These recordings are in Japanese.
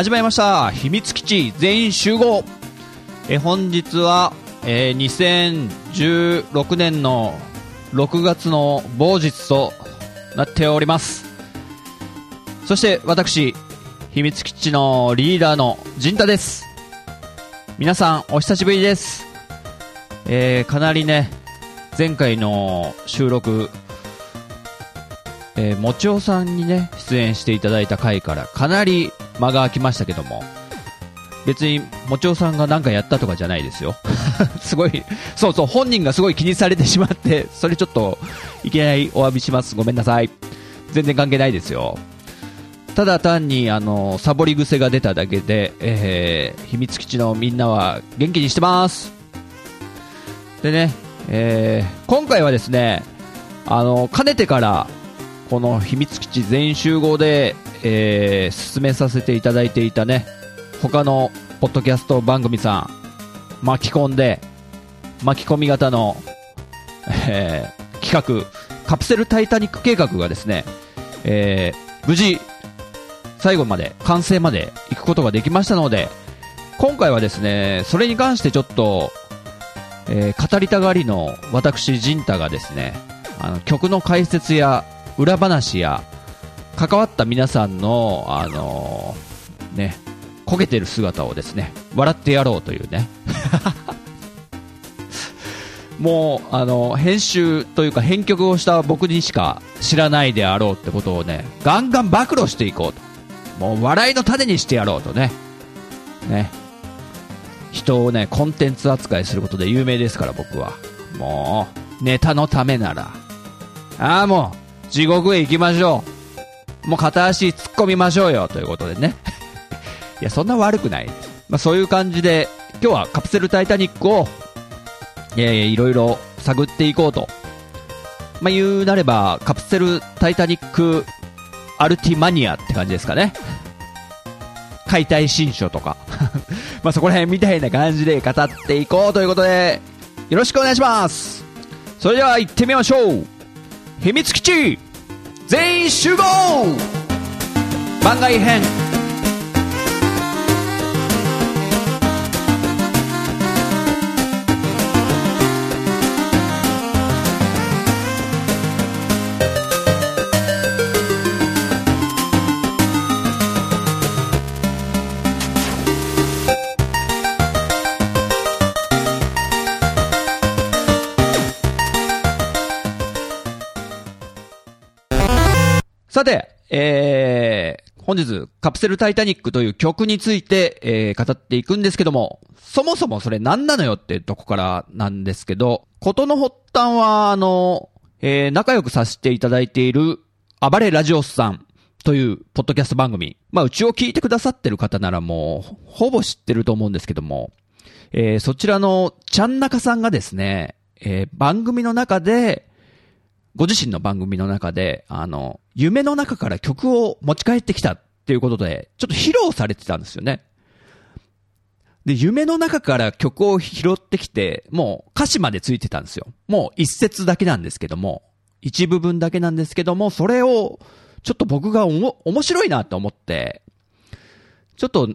始まりました。秘密基地全員集合。え本日は、えー2016年の6月の某日となっております。そして私秘密基地のリーダーの陣太です。皆さんお久しぶりです。えーかなりね前回の収録えー、もちおさんにね、出演していただいた回からかなり間が空きましたけども、別にもちおさんが何かやったとかじゃないですよ。すごい、そうそう、本人がすごい気にされてしまって、それちょっと、いきなりお詫びします。ごめんなさい。全然関係ないですよ。ただ単に、あの、サボり癖が出ただけで、えー、秘密基地のみんなは元気にしてます。でね、えー、今回はですね、あの、かねてから、この秘密基地全員集合で、えー進めさせていただいていたね、他のポッドキャスト番組さん、巻き込んで、巻き込み型の、えー企画、カプセルタイタニック計画がですね、えー無事、最後まで、完成まで行くことができましたので、今回はですね、それに関してちょっと、えー語りたがりの私、ジンタがですね、あの曲の解説や裏話や関わった皆さんの、あのーね、焦げてる姿をですね、笑ってやろうというね。もう、あの、編集というか編曲をした僕にしか知らないであろうってことをね、ガンガン暴露していこうと。もう笑いの種にしてやろうとね。ね。人をね、コンテンツ扱いすることで有名ですから僕は。もう、ネタのためなら。ああ、もう、地獄へ行きましょう。もう片足突っ込みましょうよ、ということでね。いや、そんな悪くない。まあ、そういう感じで、今日はカプセルタイタニックを、えー、いろいろ探っていこうと。まあ、言うなれば、カプセルタイタニックアルティマニアって感じですかね。解体新書とか。まあ、そこら辺みたいな感じで語っていこうということで、よろしくお願いします。それでは行ってみましょう。秘密基地全員集合!番外編さて、えー、本日、カプセルタイタニックという曲について、えー、語っていくんですけども、そもそもそれ何なのよってとこからなんですけど、ことの発端は、あの、えー、仲良くさせていただいている、暴れラジオスさんという、ポッドキャスト番組。まあ、うちを聞いてくださってる方ならもう、ほぼ知ってると思うんですけども、えー、そちらの、ちゃんなかさんがですね、えー、番組の中で、ご自身の番組の中で、あの、夢の中から曲を持ち帰ってきたっていうことで、ちょっと披露されてたんですよね。で、夢の中から曲を拾ってきて、もう歌詞までついてたんですよ。もう一節だけなんですけども、一部分だけなんですけども、それを、ちょっと僕がおも、面白いなと思って、ちょっと、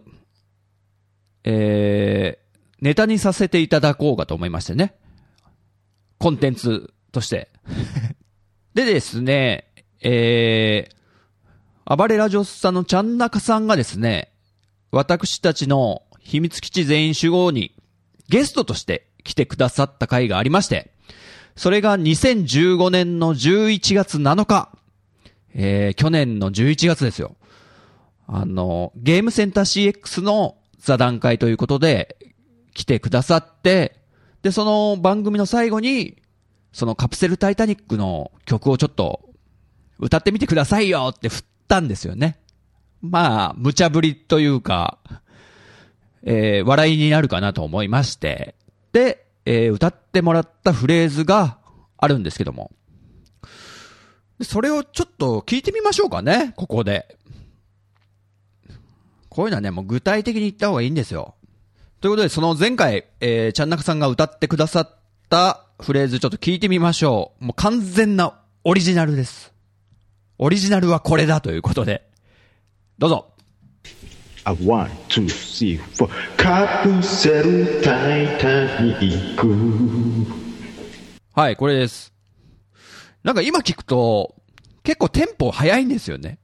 えー、ネタにさせていただこうかと思いましてね。コンテンツとして。でですね、えー、暴れラジオスさんのちゃんなかさんがですね、私たちの秘密基地全員集合にゲストとして来てくださった回がありまして、それが2015年の11月7日、えー、去年の11月ですよ。あの、ゲームセンター CX の座談会ということで来てくださって、で、その番組の最後に、そのカプセルタイタニックの曲をちょっと歌ってみてくださいよって振ったんですよね。まあ、無茶ぶりというか、えー笑いになるかなと思いまして、で、えー歌ってもらったフレーズがあるんですけども、それをちょっと聞いてみましょうかね、ここで。こういうのはね、もう具体的に言った方がいいんですよ。ということで、その前回、えー、ちゃんなかさんが歌ってくださったフレーズちょっと聞いてみましょう。もう完全なオリジナルです。オリジナルはこれだということで。どうぞ。あ、 one、two、three、four。カプセルタイタニック。はい、これです。なんか今聞くと、結構テンポ早いんですよね。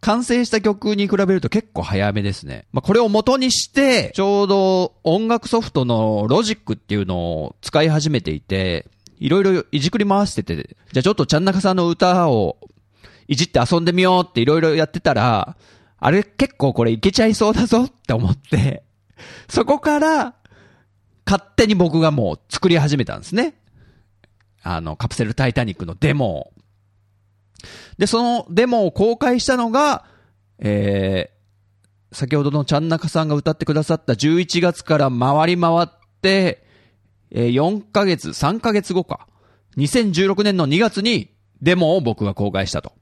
完成した曲に比べると結構早めですね。まあ、これを元にして、ちょうど音楽ソフトのロジックっていうのを使い始めていて、いろいろいじくり回してて、じゃあちょっとちゃんなかさんの歌をいじって遊んでみようっていろいろやってたら、あれ結構これいけちゃいそうだぞって思って、そこから、勝手に僕がもう作り始めたんですね。あの、カプセルタイタニックのデモを。で、そのデモを公開したのが、えー、先ほどのちゃんなかさんが歌ってくださった11月から回り回って、えー、4ヶ月、3ヶ月後か。2016年の2月にデモを僕が公開したと。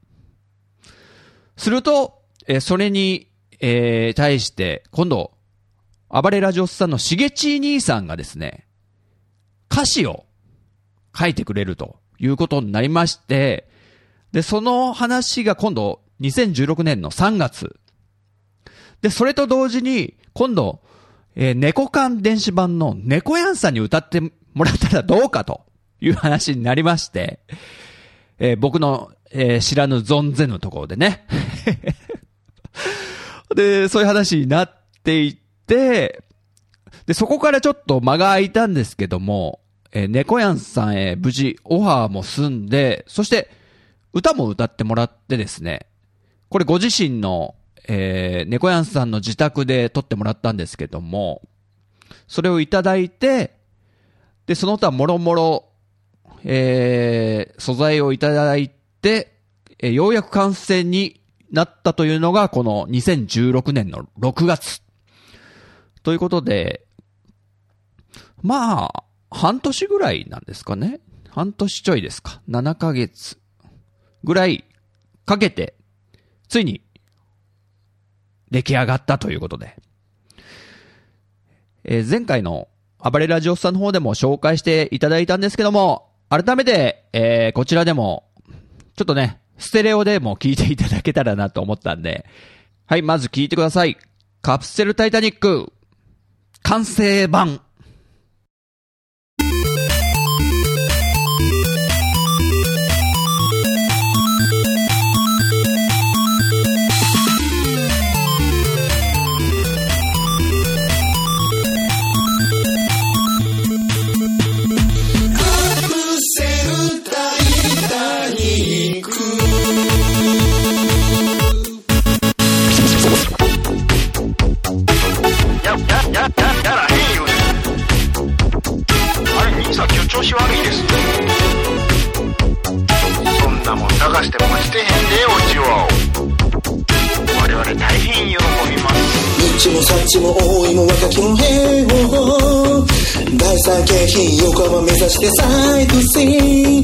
すると、えーそれに、えー対して、今度、暴れラジオスさんのしげち兄さんがですね、歌詞を書いてくれるということになりまして、で、その話が今度、2016年の3月。で、それと同時に、今度、えー猫缶電子版の猫やんさんに歌ってもらったらどうかという話になりまして、えー僕の、えー知らぬ存ぜぬところでね。で、そういう話になっていって、で、そこからちょっと間が空いたんですけども、えー猫やんさんへ無事オファーも済んで、そして歌も歌ってもらってですね、これご自身の、えー、猫やんさんの自宅で撮ってもらったんですけども、それをいただいて、で、その他もろもろ、えー、素材をいただいて、えーようやく完成になったというのが、この2016年の6月。ということで、まあ、半年ぐらいなんですかね。半年ちょいですか。7ヶ月ぐらいかけて、ついに出来上がったということで。えー前回の暴れラジオさんの方でも紹介していただいたんですけども、改めて、えーこちらでも、ちょっとね、ステレオでも聞いていただけたらなと思ったんで、はい、まず聞いてください。カプセルタイタニック、完成版。調子悪いです。そんなもん探しても落ちてへんで、オチは。我々大変喜びます。ニッチもサッチも多いも若きも平和第三京浜横浜目指してサイトシー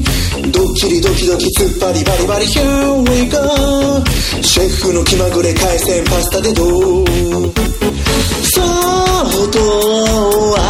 ンドッキリドキドキ突っ張りバリバリ Here we go シェフの気まぐれ海鮮パスタでどう？そっとは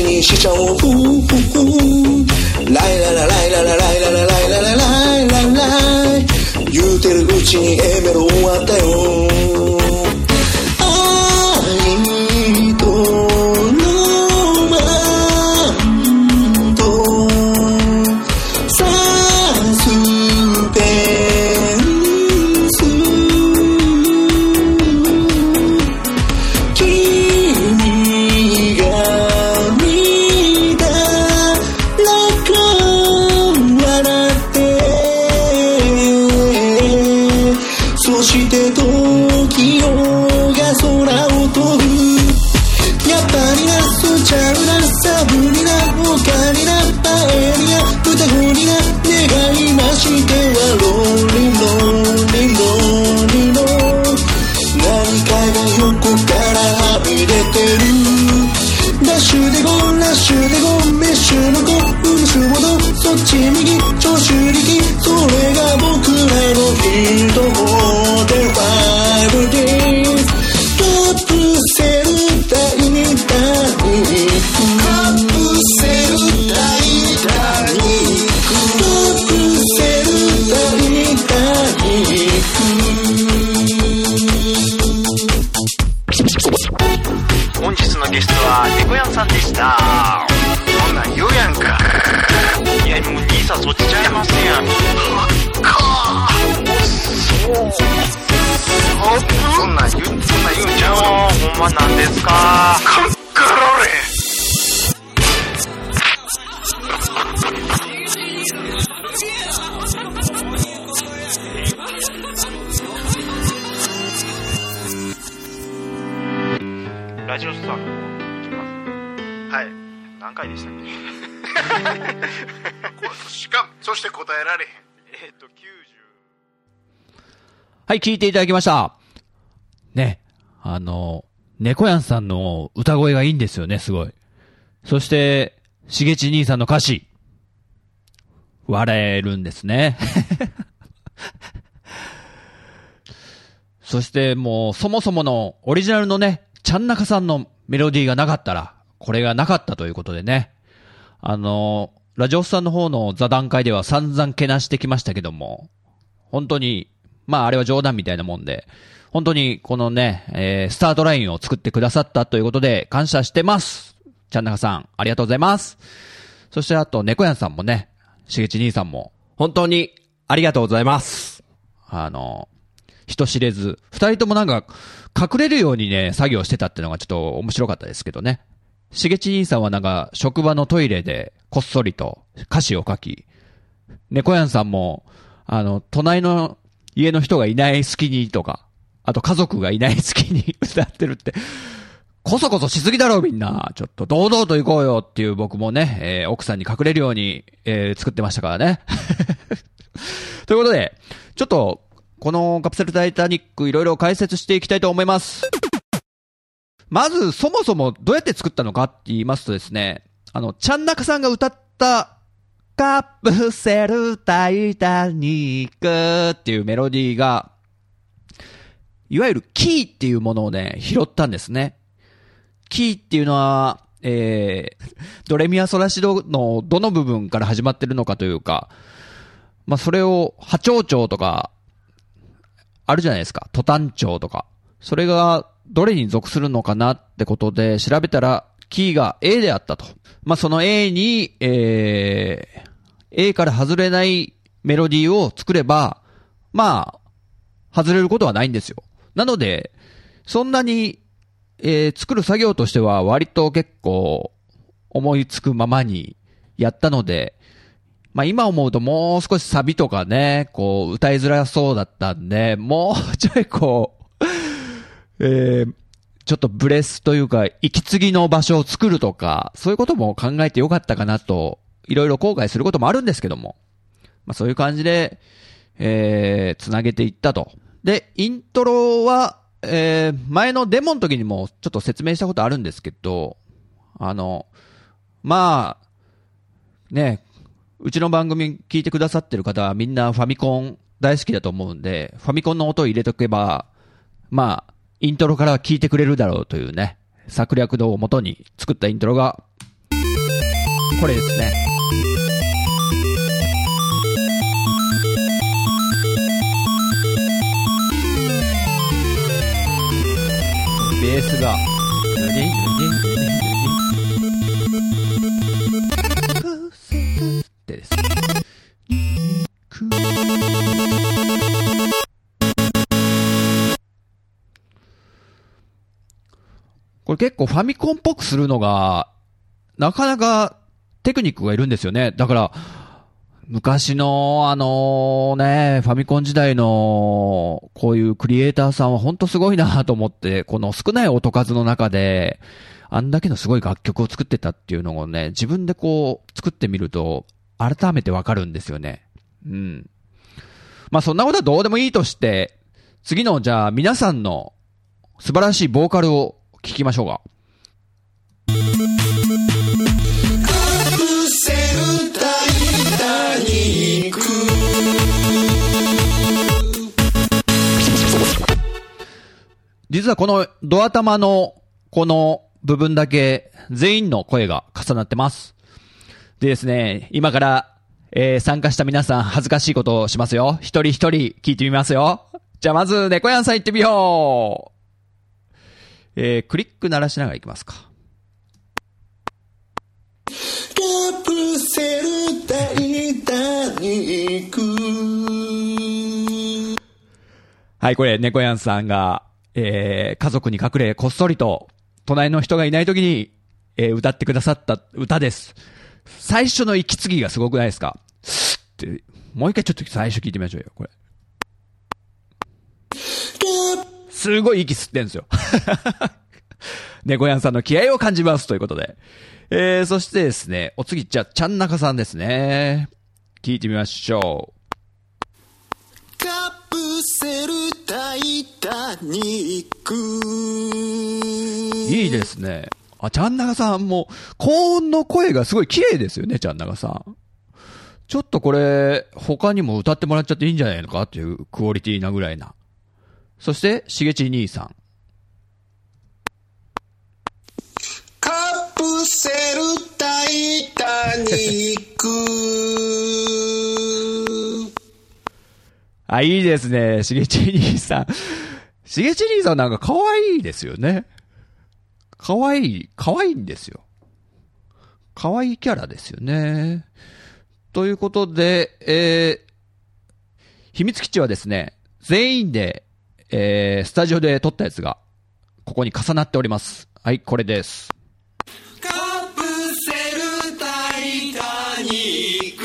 ええこと歌しかもそして答えられへんえっと90はい、聞いていただきました。ね。あの、猫やんさんの歌声がいいんですよね、すごい。そして、しげち兄さんの歌詞。笑えるんですね。そしてもう、そもそものオリジナルのね、ちゃんなかさんのメロディーがなかったら、これがなかったということでね。あの、ラジオスさんの方の座談会では散々けなしてきましたけども、本当に、まああれは冗談みたいなもんで、本当にこのね、えー、スタートラインを作ってくださったということで感謝してます。ちゃんなかさん、ありがとうございます。そしてあと、猫やんさんもね、しげち兄さんも、本当にありがとうございます。あの、人知れず、二人ともなんか、隠れるようにね、作業してたってのがちょっと面白かったですけどね。しげち兄さんはなんか、職場のトイレで、こっそりと歌詞を書き、猫やんさんも、あの、隣の家の人がいない隙にとか、あと家族がいない隙に 歌ってるって、こそこそしすぎだろみんな。ちょっと堂々と行こうよっていう僕もね、えー奥さんに隠れるように、えー作ってましたからね。ということで、ちょっと、このカプセルタイタニックいろいろ解説していきたいと思います。まず、そもそもどうやって作ったのかって言いますとですね、あの、ちゃんなかさんが歌った、カプセルタイタニックっていうメロディーが、いわゆるキーっていうものをね、拾ったんですね。キーっていうのは、えー、ドレミアソラシドのどの部分から始まってるのかというか、まあ、それを、波長長とか、あるじゃないですか。トタン長とか。それが、どれに属するのかなってことで調べたら、キーが A であったと。まあ、その A に、えー、A から外れないメロディーを作れば、まあ、外れることはないんですよ。なので、そんなに、えー作る作業としては割と結構思いつくままにやったので、まあ今思うともう少しサビとかね、こう歌いづらそうだったんで、もうちょいこう、えーちょっとブレスというか、息継ぎの場所を作るとか、そういうことも考えてよかったかなと、いろいろ後悔することもあるんですけども。まあそういう感じで、えー、つなげていったと。で、イントロは、えー、前のデモの時にもちょっと説明したことあるんですけど、あの、まあ、ね、うちの番組聞いてくださってる方はみんなファミコン大好きだと思うんで、ファミコンの音を入れとけば、まあ、イントロから聞いてくれるだろうというね、策略度をもとに作ったイントロが、これですね。ベースが、ってです。これ結構ファミコンっぽくするのが、なかなかテクニックがいるんですよね。だから、昔の、あのね、ファミコン時代の、こういうクリエイターさんは本当すごいなと思って、この少ない音数の中で、あんだけのすごい楽曲を作ってたっていうのをね、自分でこう、作ってみると、改めてわかるんですよね。うん。まあそんなことはどうでもいいとして、次の、じゃあ皆さんの素晴らしいボーカルを聞きましょうか。実はこのドア玉のこの部分だけ全員の声が重なってます。でですね、今から、えー参加した皆さん恥ずかしいことをしますよ。一人一人聞いてみますよ。じゃあまず猫やんさん行ってみようえー、クリック鳴らしながら行きますか。カプセルタイタニックはい、これ、猫やんさんが、えー、家族に隠れ、こっそりと、隣の人がいない時に、えー、歌ってくださった歌です。最初の息継ぎがすごくないですか？って、もう一回ちょっと最初聞いてみましょうよ、これ。すごい息吸ってんですよ。猫やんさんの気合を感じますということで。えー、そしてですね、お次、じゃあ、ちゃんなかさんですね。聞いてみましょう。カプセルタイタニックいいですね。あ、ちゃんながさんも、高音の声がすごい綺麗ですよね、ちゃんながさん。ちょっとこれ、他にも歌ってもらっちゃっていいんじゃないのかっていうクオリティなぐらいな。そして、しげち兄さん。カプセルタイタニックあ、いいですね、しげち兄さん。しげち兄さんなんか可愛いですよね。可愛い、可愛いんですよ。可愛いキャラですよね。ということで、えー、秘密基地はですね、全員で、えー、スタジオで撮ったやつが、ここに重なっております。はい、これです。カプセルタイタニック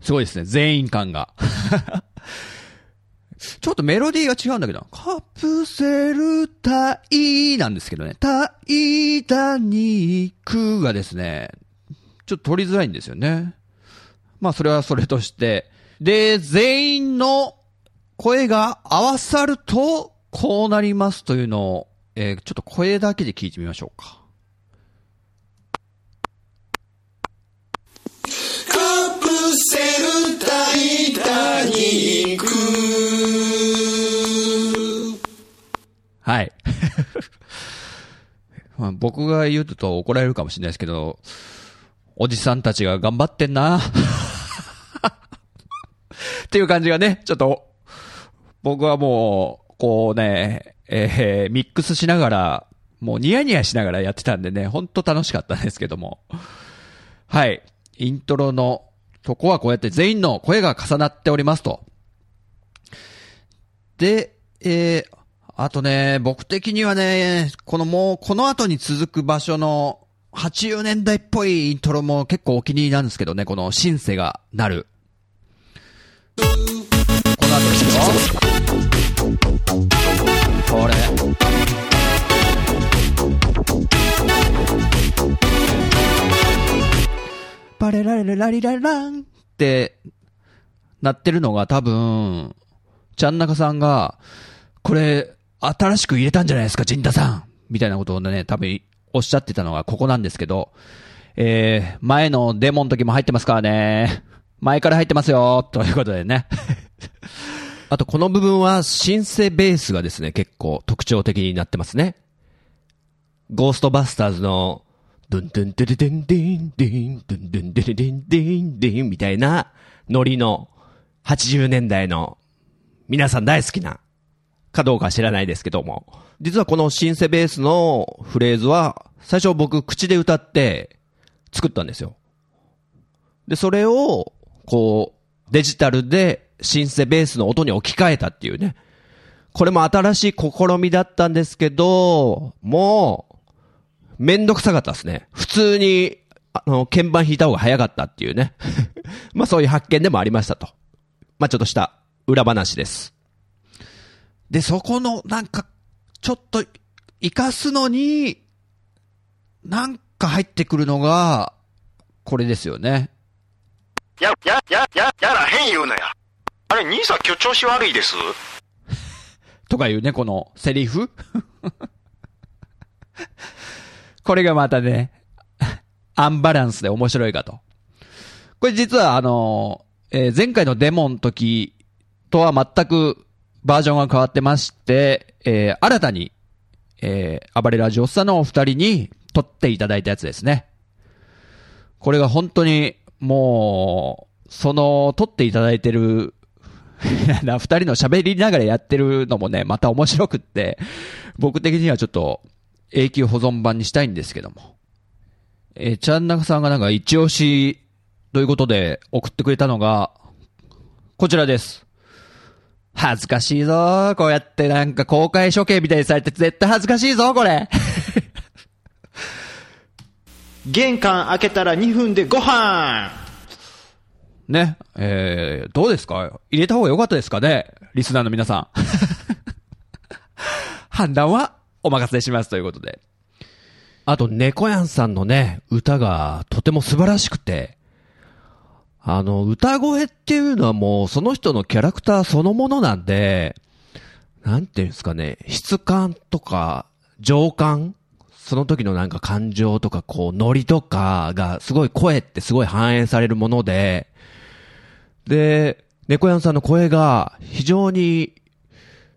すごいですね、全員感が。ちょっとメロディーが違うんだけど、カプセルタイなんですけどね、タイタニクがですね、ちょっと取りづらいんですよね。まあそれはそれとして、で、全員の声が合わさると、こうなりますというのを、えーちょっと声だけで聞いてみましょうか。カプセルタイタニックはい。まあ僕が言うと怒られるかもしれないですけど、おじさんたちが頑張ってんな。っていう感じがね、ちょっと、僕はもう、こうね、えーミックスしながら、もうニヤニヤしながらやってたんでね、ほんと楽しかったんですけども。はい。イントロのとこはこうやって全員の声が重なっておりますと。で、えー、あとね、僕的にはね、このもう、この後に続く場所の80年代っぽいイントロも結構お気に入りなんですけどね、このシンセがなる。この後ですよ。これ。バレラレラリラランって、なってるのが多分、ちゃんなかさんが、これ、新しく入れたんじゃないですか、陣田さんみたいなことをね、多分、おっしゃってたのがここなんですけど、えー、前のデモの時も入ってますからね。前から入ってますよ、ということでね。あとこの部分はシンセベースがですね、結構特徴的になってますね。ゴーストバスターズの、ドゥンドゥンドゥルドゥンドゥンドゥンドゥンドゥンドゥルドゥンドゥンドゥンみたいなノリの80年代の皆さん大好きなかどうか知らないですけども。実はこのシンセベースのフレーズは最初僕口で歌って作ったんですよ。で、それをこうデジタルでシンセベースの音に置き換えたっていうね。これも新しい試みだったんですけど、もう、めんどくさかったですね。普通に、あの、鍵盤弾いた方が早かったっていうね。まあそういう発見でもありましたと。まあちょっとした裏話です。で、そこの、なんか、ちょっと、活かすのに、なんか入ってくるのが、これですよね。や、や、や、や、やらへん言うなや。あれ、兄さん今日調子悪いです？とかいうね、このセリフ？これがまたね、アンバランスで面白いかと。これ実はあの、えー前回のデモの時とは全くバージョンが変わってまして、えー新たに、えー、暴れラジオスタのお二人に撮っていただいたやつですね。これが本当に、もう、その、撮っていただいてる 二人の喋りながらやってるのもね、また面白くって、僕的にはちょっと永久保存版にしたいんですけども。えー、ちゃんなかさんがなんか一押しということで送ってくれたのが、こちらです。恥ずかしいぞこうやってなんか公開処刑みたいにされて絶対恥ずかしいぞこれ 玄関開けたら2分でご飯ね。えー、どうですか？入れた方が良かったですかね？リスナーの皆さん。判断はお任せしますということで。あと、猫やんさんのね、歌がとても素晴らしくて、あの、歌声っていうのはもうその人のキャラクターそのものなんで、なんていうんですかね、質感とか、情感その時のなんか感情とか、こう、ノリとかが、すごい声ってすごい反映されるもので、で、猫やんさんの声が非常に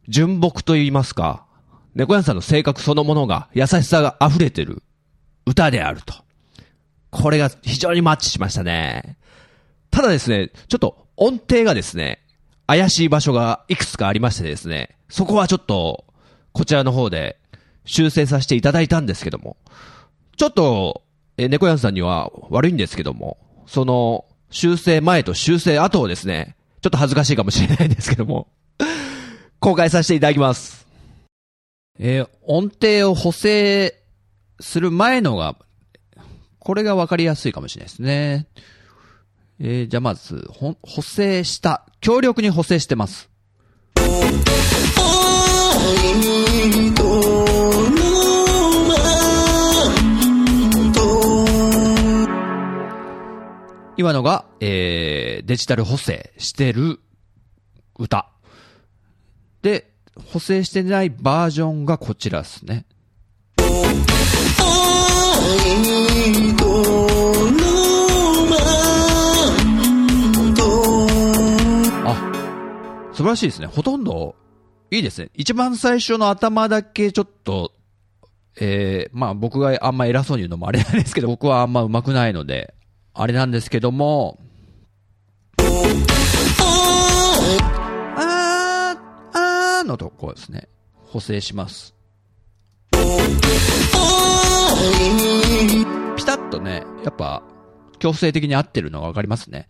純朴と言いますか、猫やんさんの性格そのものが優しさが溢れてる歌であると。これが非常にマッチしましたね。ただですね、ちょっと音程がですね、怪しい場所がいくつかありましてですね、そこはちょっと、こちらの方で修正させていただいたんですけども、ちょっと、え、猫やんさんには悪いんですけども、その、修正前と修正後をですね、ちょっと恥ずかしいかもしれないんですけども、公開させていただきます。えー音程を補正する前のが、これが分かりやすいかもしれないですね。えーじゃあまず、ほ補正した。強力に補正してます。今のが、えーデジタル補正してる歌。で、補正してないバージョンがこちらですね。あ、素晴らしいですね。ほとんど、いいですね。一番最初の頭だけちょっと、えー、まあ僕があんま偉そうに言うのもあれなんですけど、僕はあんま上手くないので、あれなんですけども、あー、あーのとこですね。補正します。ピタッとね、やっぱ、強制的に合ってるのがわかりますね。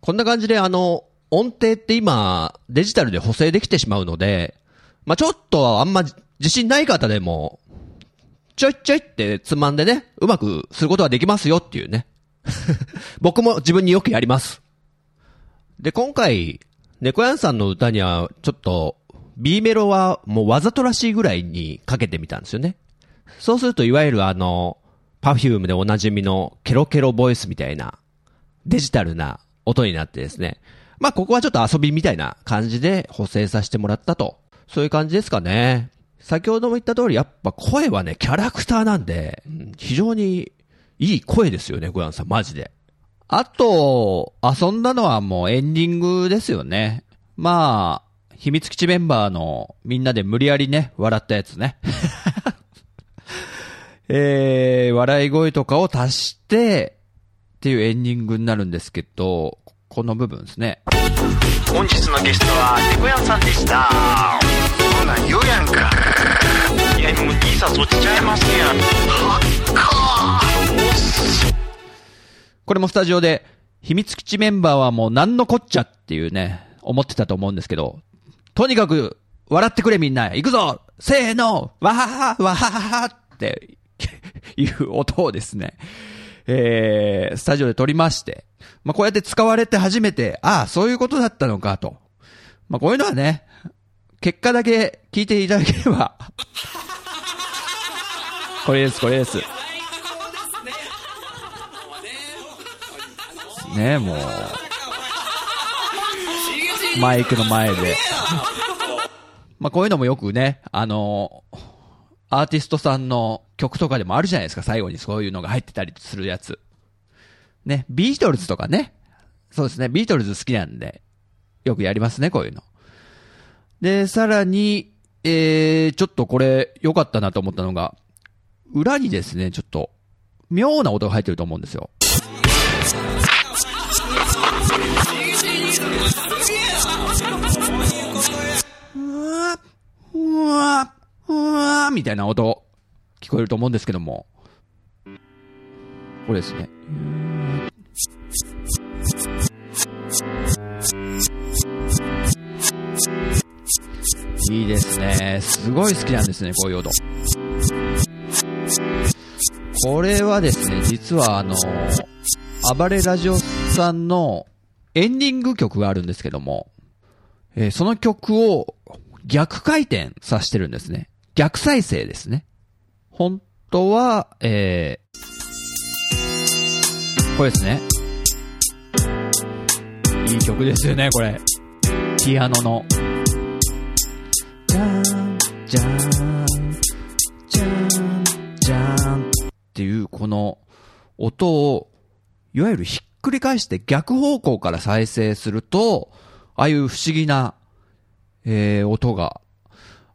こんな感じであの、音程って今、デジタルで補正できてしまうので、まあ、ちょっとあんま自信ない方でも、ちょいちょいってつまんでね、うまくすることはできますよっていうね。僕も自分によくやります。で、今回、猫やんさんの歌には、ちょっと、B メロはもうわざとらしいぐらいにかけてみたんですよね。そうすると、いわゆるあの、パフュームでおなじみのケロケロボイスみたいな、デジタルな音になってですね。まあ、ここはちょっと遊びみたいな感じで補正させてもらったと。そういう感じですかね。先ほども言った通り、やっぱ声はね、キャラクターなんで、非常にいい声ですよね、ゴヤンさん、マジで。あと、遊んだのはもうエンディングですよね。ま秘密基地メンバーのみんなで無理やりね、笑ったやつね。えー、笑い声とかを足して、っていうエンディングになるんですけど、この部分ですね。本日のゲストは猫やんさんでしたなん言うやんか。いやもう兄さんそっちちゃいますやん。はっか。これもスタジオで、秘密基地メンバーはもう何のこっちゃっていうね、思ってたと思うんですけど、とにかく、笑ってくれみんな、行くぞ。せーの。わははわはははって いう音をですね、えー、スタジオで撮りまして、まあ、こうやって使われて初めて、ああ、そういうことだったのかと。まあ、こういうのはね、結果だけ聞いていただければ。これです、これです。ねもう。マイクの前で。まあ、こういうのもよくね、あの、アーティストさんの曲とかでもあるじゃないですか、最後にそういうのが入ってたりするやつ。ね、ビートルズとかね。そうですね、ビートルズ好きなんで、よくやりますね、こういうの。で、さらに、えー、ちょっとこれ良かったなと思ったのが、裏にですね、ちょっと、妙な音が入ってると思うんですよ。うわ、うわ、うわ、みたいな音、聞こえると思うんですけども。これですね。いいですね。すごい好きなんですね、こういう音。これはですね、実はあの、暴れラジオさんのエンディング曲があるんですけども、えーその曲を逆回転させてるんですね。逆再生ですね。本当は、えー、これですね。いい曲ですよね、これ。ピアノの。じゃーん、じゃーん、じゃーん、じゃんっていうこの音を、いわゆるひっくり返して逆方向から再生すると、ああいう不思議な、えー、音が、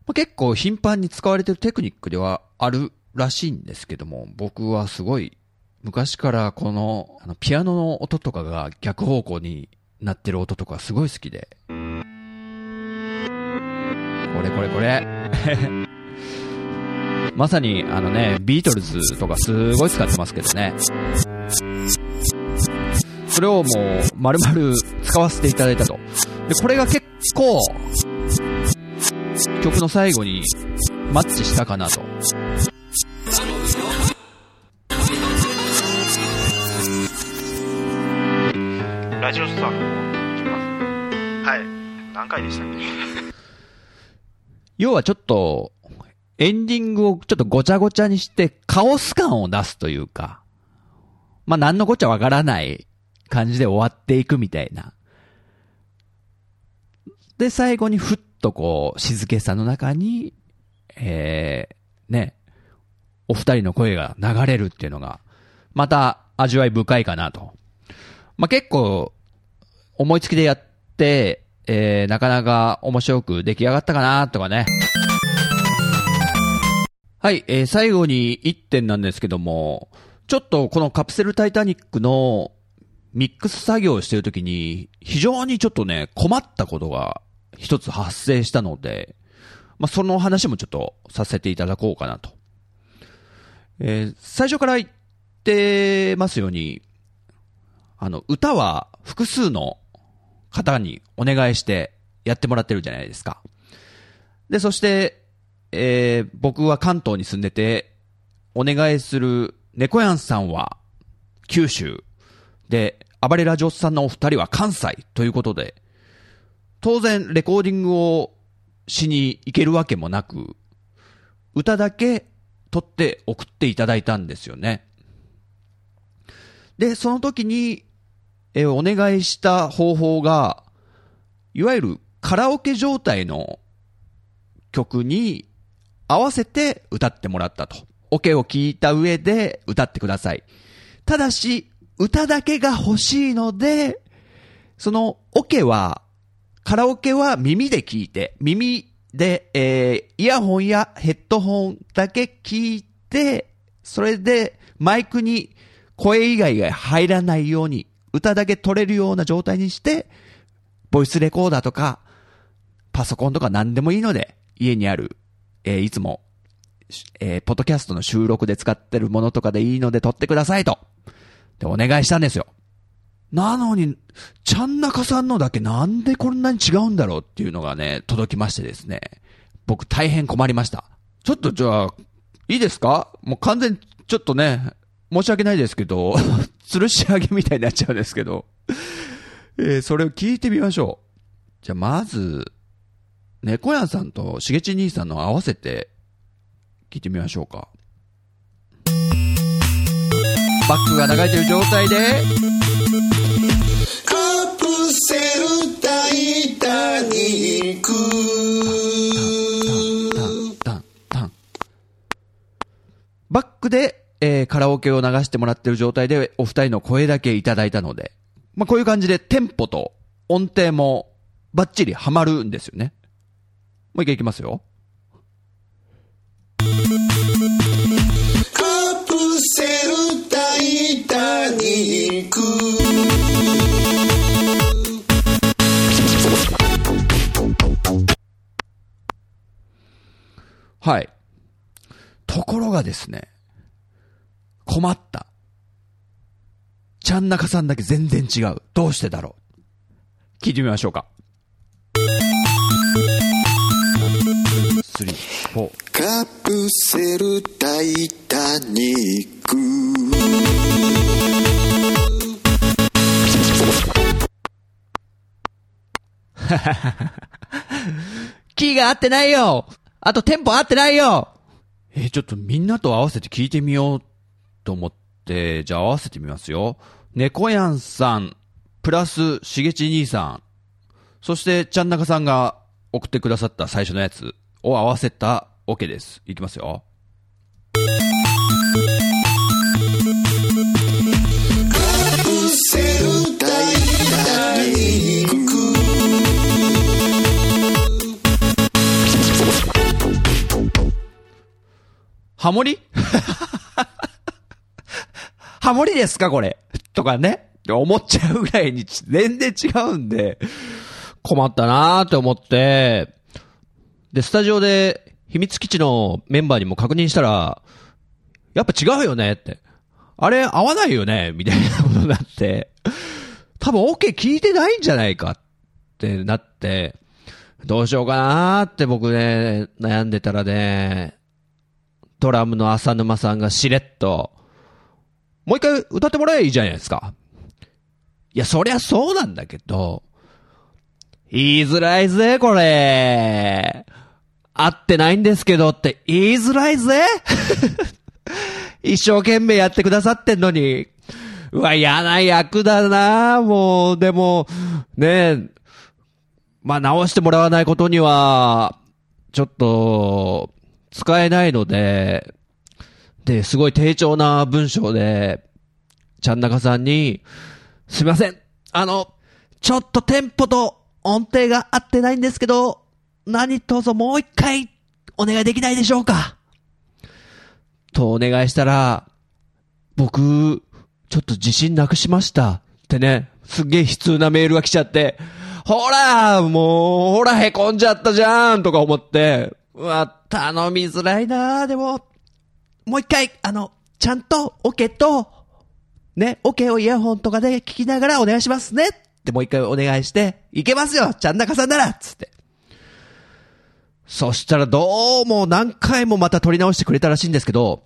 ま結構頻繁に使われてるテクニックではあるらしいんですけども、僕はすごい、昔からこの、あの、ピアノの音とかが逆方向になってる音とかすごい好きで。これこれこれ。まさに、あのね、ビートルズとかすごい使ってますけどね。それをもう、丸々使わせていただいたと。で、これが結構、曲の最後にマッチしたかなと。ラジオスターの方来ますはい何回でしたっけ？要はちょっと、エンディングをちょっとごちゃごちゃにして、カオス感を出すというか、まあ、なんのこっちゃわからない感じで終わっていくみたいな。で、最後にふっとこう、静けさの中に、えー、ね、お二人の声が流れるっていうのが、また味わい深いかなと。まあ、結構、思いつきでやって、えー、なかなか面白く出来上がったかなとかね。はい、えー、最後に一点なんですけども、ちょっとこのカプセルタイタニックのミックス作業をしているときに、非常にちょっとね、困ったことが一つ発生したので、まあ、その話もちょっとさせていただこうかなと。えー最初から言ってますように、あの、歌は複数の方にお願いしてやってもらってるじゃないですか。で、そして、えー僕は関東に住んでて、お願いする猫やんさんは九州で、暴れラジオさんのお二人は関西ということで、当然レコーディングをしに行けるわけもなく、歌だけ撮って送っていただいたんですよね。で、その時に、えお願いした方法が、いわゆるカラオケ状態の曲に合わせて歌ってもらったと。オケを聞いた上で歌ってください。ただし、歌だけが欲しいので、そのオケはカラオケは耳で聞いて、耳で、えー、イヤホンやヘッドホンだけ聞いて、それでマイクに声以外が入らないように、歌だけ取れるような状態にして、ボイスレコーダーとか、パソコンとか何でもいいので、家にある、えーいつも、えーポッドキャストの収録で使ってるものとかでいいので撮ってくださいと。で、お願いしたんですよ。なのに、ちゃんなかさんのだけなんでこんなに違うんだろうっていうのがね、届きましてですね。僕大変困りました。ちょっとじゃあ、いいですか？もう完全、ちょっとね、申し訳ないですけど、吊るし上げみたいになっちゃうんですけど、えーそれを聞いてみましょう。じゃあまず、猫屋さんとしげち兄さんの合わせて、聞いてみましょうか。バックが流れてる状態で、カプセルタイタニック。バックで、えーカラオケを流してもらってる状態で、お二人の声だけいただいたので、まあ、こういう感じでテンポと音程もバッチリハマるんですよね。もう一回いきますよ。カプセルタイタニックはい。ところがですね、困った。ちゃんなかさんだけ全然違う。どうしてだろう。聞いてみましょうか。スリー、フォー。カプセルタイタニックキーが合ってないよあとテンポ合ってないよえーちょっとみんなと合わせて聞いてみようと思って、じゃあ合わせてみますよ。猫やんさん、プラスしげち兄さん、そしてちゃんなかさんが送ってくださった最初のやつを合わせたオ OK です。いきますよ。ハモリ？ハモリですかこれ？とかね。って思っちゃうぐらいに全然違うんで、困ったなーって思って、で、スタジオで秘密基地のメンバーにも確認したら、やっぱ違うよねって。あれ合わないよね？みたいなことになって、多分 OK 聞いてないんじゃないかってなって、どうしようかなーって僕ね、悩んでたらね、ドラムの浅沼さんがしれっと、もう一回歌ってもらえばいいじゃないですか。いや、そりゃそうなんだけど、言いづらいぜ、これ。合ってないんですけどって言いづらいぜ一生懸命やってくださってんのに。うわ、嫌な役だなもう、でも、ねえ、まあ、直してもらわないことには、ちょっと、使えないので、で、すごい丁重な文章で、ちゃんなかさんに、すいません。あの、ちょっとテンポと音程が合ってないんですけど、何卒もう一回お願いできないでしょうかとお願いしたら、僕、ちょっと自信なくしました。ってね、すっげえ悲痛なメールが来ちゃって、ほら、もう、ほら、へこんじゃったじゃんとか思って、うわ、頼みづらいなでも、もう一回、あの、ちゃんと、オケと、ね、オケをイヤホンとかで聞きながらお願いしますねってもう一回お願いして、いけますよちゃんなかさんならつって。そしたらどうも何回もまた撮り直してくれたらしいんですけど、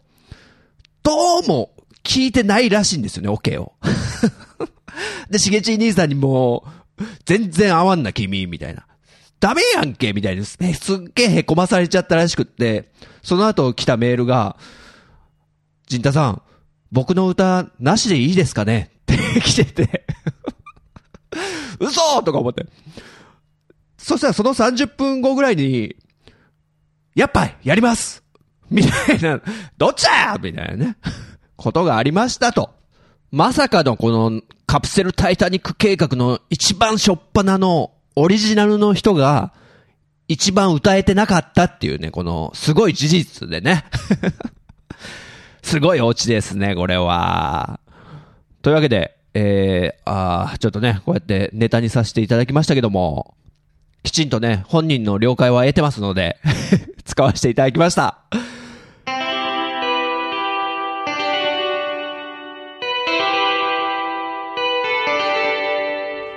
どうも聞いてないらしいんですよね、オケを。で、しげちい兄さんにも、全然合わんな君、みたいな。ダメやんけみたいですね。すっげえ凹まされちゃったらしくって、その後来たメールが、ジンタさん、僕の歌、なしでいいですかね？って来てて、嘘！とか思って。そしたらその30分後ぐらいに、やっぱり、やります！みたいな、どっちだみたいなね、ことがありましたと。まさかのこのカプセルタイタニック計画の一番初っ端のオリジナルの人が一番歌えてなかったっていうね、このすごい事実でね。すごいオチですね、これは。というわけで、えー、あーちょっとね、こうやってネタにさせていただきましたけども、きちんとね、本人の了解は得てますので、使わせていただきました。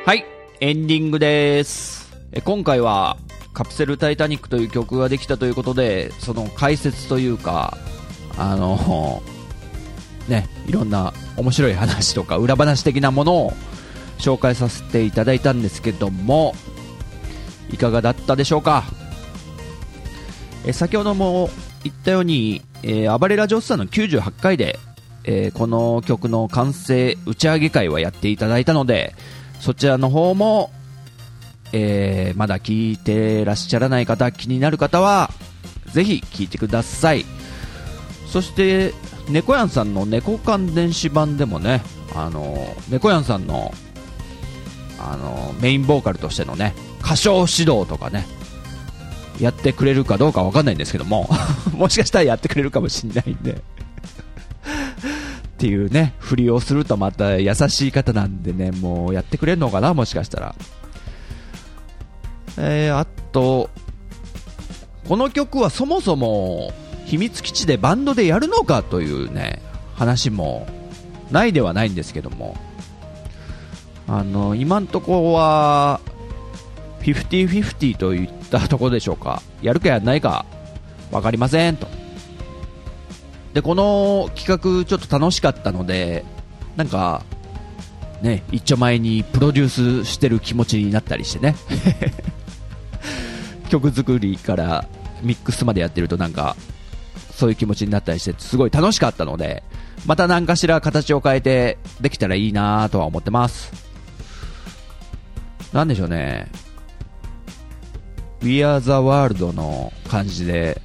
はい、エンディングです。え今回は、カプセルタイタニックという曲ができたということで、その解説というか、あの、ね、いろんな面白い話とか裏話的なものを紹介させていただいたんですけども、いかがだったでしょうか？え先ほども言ったように、えー、暴れラジオスターの98回で、えーこの曲の完成打ち上げ会はやっていただいたので、そちらの方も、えーまだ聞いてらっしゃらない方、気になる方は、ぜひ聞いてください。そして、猫やんさんの猫缶電子版でもね、あの、猫やんさんの、あの、メインボーカルとしてのね、歌唱指導とかね、やってくれるかどうかわかんないんですけども、もしかしたらやってくれるかもしれないんで、っていうね、振りをするとまた優しい方なんでね、もうやってくれるのかな、もしかしたら。えー、あと、この曲はそもそも秘密基地でバンドでやるのかというね、話もないではないんですけども、あの、今んとこは、50-50といったところでしょうか。やるかやらないか、わかりませんと。で、この企画ちょっと楽しかったので、なんか、ね、一丁前にプロデュースしてる気持ちになったりしてね。曲作りからミックスまでやってるとなんか、そういう気持ちになったりして、すごい楽しかったので、また何かしら形を変えてできたらいいなとは思ってます。なんでしょうね。We Are the World の感じで、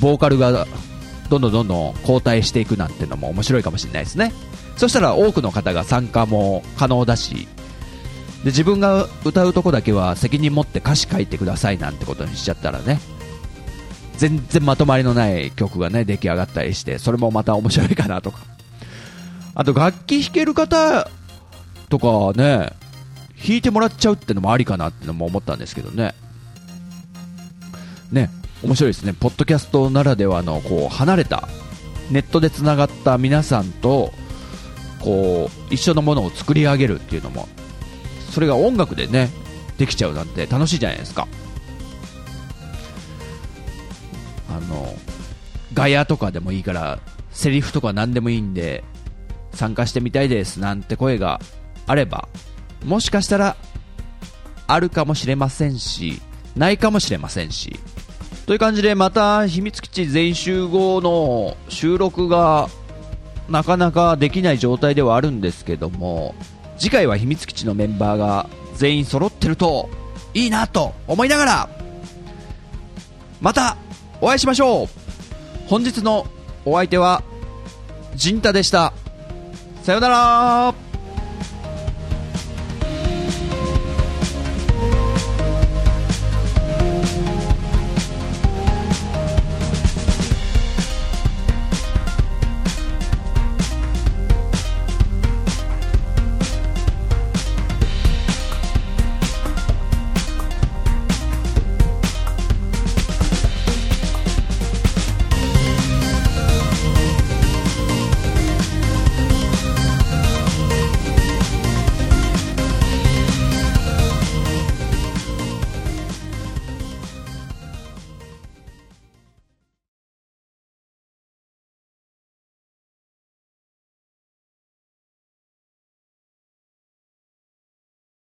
ボーカルがどんどんどんどん交代していくなんてのも面白いかもしれないですね。そしたら多くの方が参加も可能だし、で自分が歌うとこだけは責任持って歌詞書いてくださいなんてことにしちゃったらね、全然まとまりのない曲がね、出来上がったりして、それもまた面白いかなとか。あと楽器弾ける方とかね、弾いてもらっちゃうってのもありかなってのも思ったんですけどね。ね、面白いですね。ポッドキャストならではの、こう、離れた、ネットで繋がった皆さんと、こう、一緒のものを作り上げるっていうのも、それが音楽でね、できちゃうなんて楽しいじゃないですか。あの、ガヤとかでもいいから、セリフとか何でもいいんで、参加してみたいですなんて声があれば、もしかしたら、あるかもしれませんし、ないかもしれませんし、という感じでまた秘密基地全員集合の収録がなかなかできない状態ではあるんですけども、次回は秘密基地のメンバーが全員揃ってるといいなと思いながら、またお会いしましょう本日のお相手は、ジンタでした。さよなら